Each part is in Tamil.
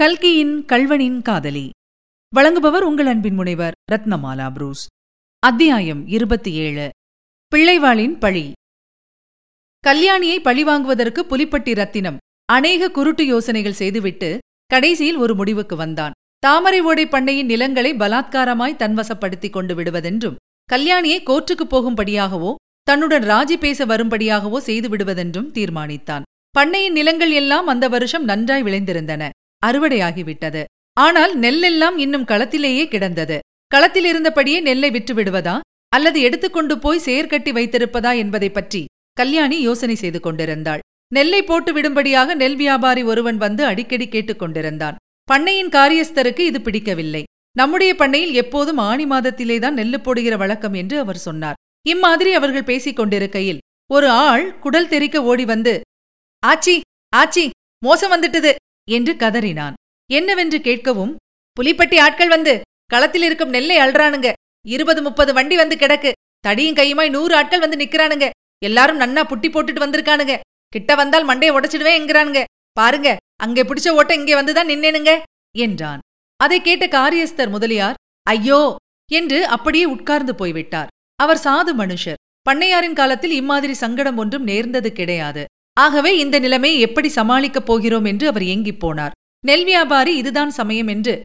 கல்கியின் கல்வனின் காதலி. வழங்குபவர் உங்கள் அன்பின் முனைவர் ரத்னமாலா புரூஸ். அத்தியாயம் இருபத்தி ஏழு. பிள்ளைவாளின் பழி. கல்யாணியை பழி வாங்குவதற்கு புலிப்பட்டி ரத்தினம் அநேக குருட்டு யோசனைகள் செய்துவிட்டு கடைசியில் ஒரு முடிவுக்கு வந்தான். தாமரை ஓடை பண்ணையின் நிலங்களை பலாத்காரமாய் தன்வசப்படுத்திக் கொண்டு விடுவதென்றும் கல்யாணியை கோர்ட்டுக்குப் போகும்படியாகவோ தன்னுடன் ராஜி பேச வரும்படியாகவோ செய்து விடுவதென்றும் தீர்மானித்தான். பண்ணையின் நிலங்கள் எல்லாம் அந்த வருஷம் நன்றாய் விளைந்திருந்தன. அறுவடையாகிவிட்டது. ஆனால் நெல்லெல்லாம் இன்னும் களத்திலேயே கிடந்தது. களத்தில் இருந்தபடியே நெல்லை விற்று விடுவதா அல்லது எடுத்துக்கொண்டு போய் செயற்கட்டி வைத்திருப்பதா என்பதை பற்றி கல்யாணி யோசனை செய்து கொண்டிருந்தாள். நெல்லை போட்டு விடும்படியாக நெல் வியாபாரி ஒருவன் வந்து அடிக்கடி கேட்டுக் கொண்டிருந்தான். பண்ணையின் காரியஸ்தருக்கு இது பிடிக்கவில்லை. நம்முடைய பண்ணையில் எப்போதும் ஆணி மாதத்திலேதான் நெல்லு போடுகிற வழக்கம் என்று அவர் சொன்னார். இம்மாதிரி அவர்கள் பேசிக் கொண்டிருக்கையில் ஒரு ஆள் குடல் தெறிக்க ஓடி வந்து ஆச்சி ஆச்சி மோசம் வந்துட்டது. என்று கதறினான். என்னவென்று கேட்கவும் புலிப்பட்டி ஆட்கள் வந்து களத்தில் இருக்கும் நெல்லை அல்றானுங்க இருபது முப்பது வண்டி வந்து கிடக்கு. தடியும் கையுமாய் நூறு ஆட்கள் வந்து நிக்கிறானுங்க. எல்லாரும் நன்னா புட்டி போட்டுட்டு வந்திருக்கானுங்க. கிட்ட வந்தால் மண்டையை உடைச்சிடுவேன் என்கிறானுங்க. பாருங்க அங்கே பிடிச்ச ஓட்ட இங்கே வந்துதான் நின்னேனுங்க என்றான். அதை கேட்ட காரியஸ்தர் முதலியார் ஐயோ! என்று அப்படியே உட்கார்ந்து போய்விட்டார். அவர் சாது மனுஷர். பண்ணையாரின் காலத்தில் இம்மாதிரி சங்கடம் ஒன்றும் நேர்ந்தது கிடையாது. ஆகவே இந்த நிலைமை எப்படி சமாளிக்கப் போகிறோம் என்று அவர் ஏங்கிப் போனார். நெல் வியாபாரி இதுதான் சமயம் என்று.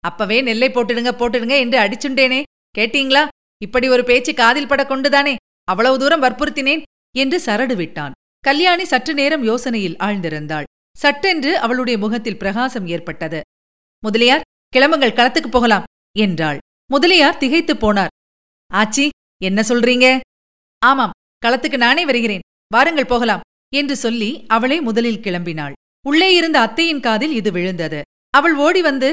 அப்பவே நெல்லை போட்டுடுங்க போட்டுடுங்க என்று அடிச்சுண்டேனே. கேட்டீங்களா? இப்படி ஒரு பேச்சு காதில் பட கொண்டுதானே? அவ்வளவு தூரம் வற்புறுத்தினேன் என்று சரடு விட்டான். கல்யாணி சற்று நேரம் யோசனையில் ஆழ்ந்திருந்தாள். சட்டென்று அவளுடைய முகத்தில் பிரகாசம் ஏற்பட்டது. முதலியார் கிளம்புங்கள் களத்துக்கு போகலாம் என்றாள். முதலியார் திகைத்துப் போனார். ஆச்சி என்ன சொல்றீங்க? ஆமாம் களத்துக்கு நானே வருகிறேன். வாருங்கள் போகலாம் என்று சொல்லி அவளே முதலில் கிளம்பினாள். உள்ளே இருந்த அத்தையின் காதில் இது விழுந்தது. அவள் ஓடி வந்து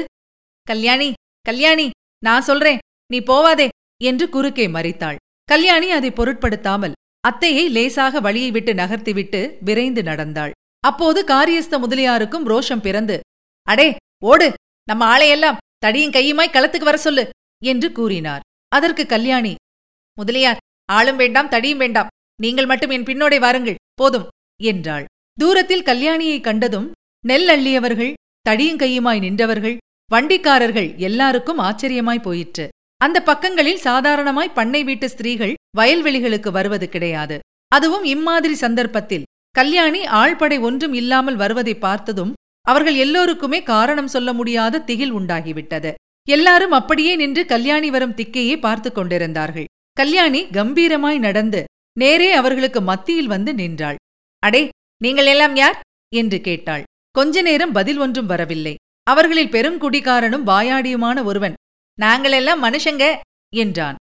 கல்யாணி கல்யாணி நான் சொல்றேன் நீ போவாதே என்று குறுக்கே மறித்தாள். கல்யாணி அதை பொருட்படுத்தாமல் அத்தையை லேசாக வழியை விட்டு நகர்த்திவிட்டு விரைந்து நடந்தாள். அப்போது காரியஸ்த முதலியாருக்கும் ரோஷம் பிறந்து அடே ஓடு நம்ம ஆளையெல்லாம் தடியும் கையுமாய் களத்துக்கு வர சொல்லு என்று கூறினார். அதற்கு கல்யாணி முதலியார் ஆளும் வேண்டாம் தடியும் வேண்டாம். நீங்கள் மட்டும் என் பின்னோடே வாருங்கள் போதும். என்றாள். தூரத்தில் கல்யாணியை கண்டதும் நெல் அள்ளியவர்கள் தடியும் கையுமாய் நின்றவர்கள் வண்டிக்காரர்கள் எல்லாருக்கும் ஆச்சரியமாய் போயிற்று. அந்த பக்கங்களில் சாதாரணமாய் பண்ணை வீட்டு ஸ்திரீகள் வயல்வெளிகளுக்கு வருவது கிடையாது. அதுவும் இம்மாதிரி சந்தர்ப்பத்தில். கல்யாணி ஆழ்படை ஒன்றும் இல்லாமல் வருவதை பார்த்ததும் அவர்கள் எல்லோருக்குமே காரணம் சொல்ல முடியாத திகில் உண்டாகிவிட்டது. எல்லாரும் அப்படியே நின்று கல்யாணி வரும் திக்கையே பார்த்து கொண்டிருந்தார்கள். கல்யாணி கம்பீரமாய் நடந்து நேரே அவர்களுக்கு மத்தியில் வந்து நின்றாள். அடே நீங்கள் எல்லாம் யார்? என்று கேட்டாள். கொஞ்ச நேரம் பதில் ஒன்றும் வரவில்லை. அவர்களில் பெருங்குடிகாரனும் வாயாடியுமான ஒருவன் நாங்களெல்லாம் மனுஷங்க என்றான்.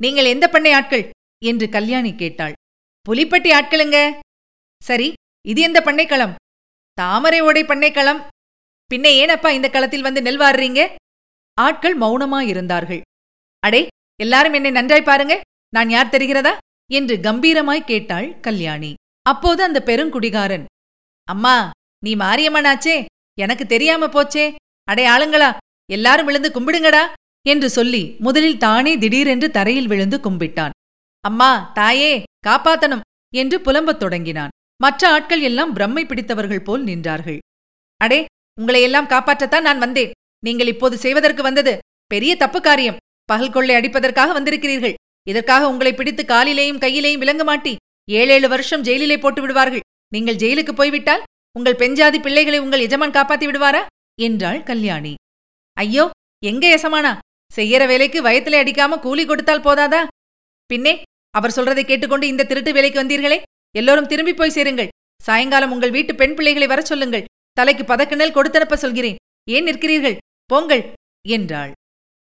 நீங்கள் எந்த பண்ணை ஆட்கள்? என்று கல்யாணி கேட்டாள். புலிப்பட்டி ஆட்களுங்க. சரி இது எந்த பண்ணைக்களம்? தாமரை ஓடை பண்ணைக்களம். பின்ன ஏனப்பா இந்த களத்தில் வந்து நெல் வாடுறீங்க ஆட்கள் மௌனமாயிருந்தார்கள். அடே எல்லாரும் என்னை நன்றாய் பாருங்க. நான் யார் தெரிகிறதா? என்று கம்பீரமாய் கேட்டாள் கல்யாணி. அப்போது அந்த பெருங்குடிகாரன் அம்மா நீ மாரியம்மனாச்சே எனக்கு தெரியாம போச்சே. அடே ஆளுங்களா எல்லாரும் விழுந்து கும்பிடுங்கடா என்று சொல்லி முதலில் தானே திடீரென்று தரையில் விழுந்து கும்பிட்டான். அம்மா தாயே காப்பாத்தனும் என்று புலம்பத் தொடங்கினான். மற்ற ஆட்கள் எல்லாம் பிரம்மை பிடித்தவர்கள் போல் நின்றார்கள். அடே உங்களையெல்லாம் காப்பாற்றத்தான் நான் வந்தேன். நீங்கள் இப்போது செய்வதற்கு வந்தது பெரிய தப்பு காரியம். பகல் கொள்ளை அடிப்பதற்காக வந்திருக்கிறீர்கள். இதற்காக உங்களை பிடித்து காலிலேயும் கையிலேயும் விளங்க மாட்டி ஏழேழு வருஷம் ஜெயிலிலே போட்டு விடுவார்கள். நீங்கள் ஜெயிலுக்கு போய்விட்டால் உங்கள் பெஞ்சாதி பிள்ளைகளை உங்கள் எஜமான் காப்பாத்தி விடுவாரா? என்றாள் கல்யாணி. ஐயோ எங்க எசமானா? செய்யற வேலைக்கு வயத்திலே அடிக்காம கூலி கொடுத்தால் போதாதா? பின்னே அவர் சொல்றதை கேட்டுக்கொண்டு இந்த திருட்டு வேலைக்கு வந்தீர்களே? எல்லோரும் திரும்பி போய் சேருங்கள். சாயங்காலம் உங்கள் வீட்டு பெண் பிள்ளைகளை வரச் சொல்லுங்கள். தலைக்கு பதக்கணல் கொடுத்தனுப்ப சொல்கிறேன். ஏன் நிற்கிறீர்கள்? போங்கள் என்றாள்.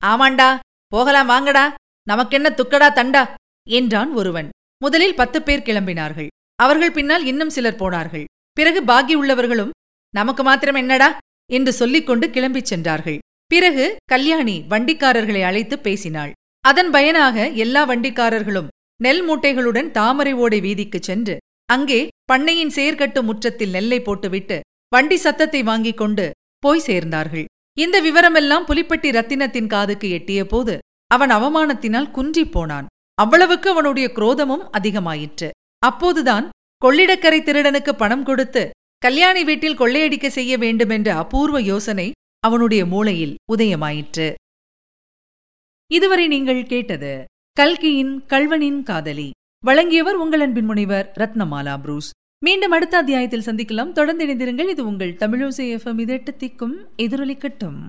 ஆமாண்டா போகலாம் வாங்கடா. நமக்கென்ன துக்கடா தண்டா என்றான் ஒருவன். முதலில் பத்து பேர் கிளம்பினார்கள். அவர்கள் பின்னால் இன்னும் சிலர் போனார்கள். பிறகு பாக்கி உள்ளவர்களும் நமக்கு மாத்திரம் என்னடா? என்று சொல்லிக்கொண்டு கிளம்பிச் சென்றார்கள். பிறகு கல்யாணி வண்டிக்காரர்களை அழைத்து பேசினாள். அதன் பயனாக எல்லா வண்டிக்காரர்களும் நெல் மூட்டைகளுடன் தாமரை ஓடை வீதிக்குச் சென்று அங்கே பண்ணையின் செயற்கட்டு முற்றத்தில் நெல்லை போட்டுவிட்டு வண்டி சத்தத்தை வாங்கிக் கொண்டு போய் சேர்ந்தார்கள். இந்த விவரமெல்லாம் புலிப்பட்டி ரத்தினத்தின் காதுக்கு எட்டிய போது அவன் அவமானத்தினால் குன்றிப் போனான். அவ்வளவுக்கு அவனுடைய குரோதமும் அதிகமாயிற்று. அப்போதுதான் கொள்ளிடக்கரை திருடனுக்கு பணம் கொடுத்து கல்யாணி வீட்டில் கொள்ளையடிக்க செய்ய வேண்டுமென்ற அபூர்வ யோசனை அவனுடைய மூளையில் உதயமாயிற்று. இதுவரை நீங்கள் கேட்டது கல்கியின் கல்வனின் காதலி. வழங்கியவர் உங்கள் அன்பின் முனைவர் ரத்னமாலா புரூஸ். மீண்டும் அடுத்த அத்தியாயத்தில் சந்திக்கலாம். தொடர்ந்து இணைந்திருங்கள். இது உங்கள் தமிழோசை எஃப்எம் இதெட்டு திக்கும் எதிரொலிக்கட்டும்.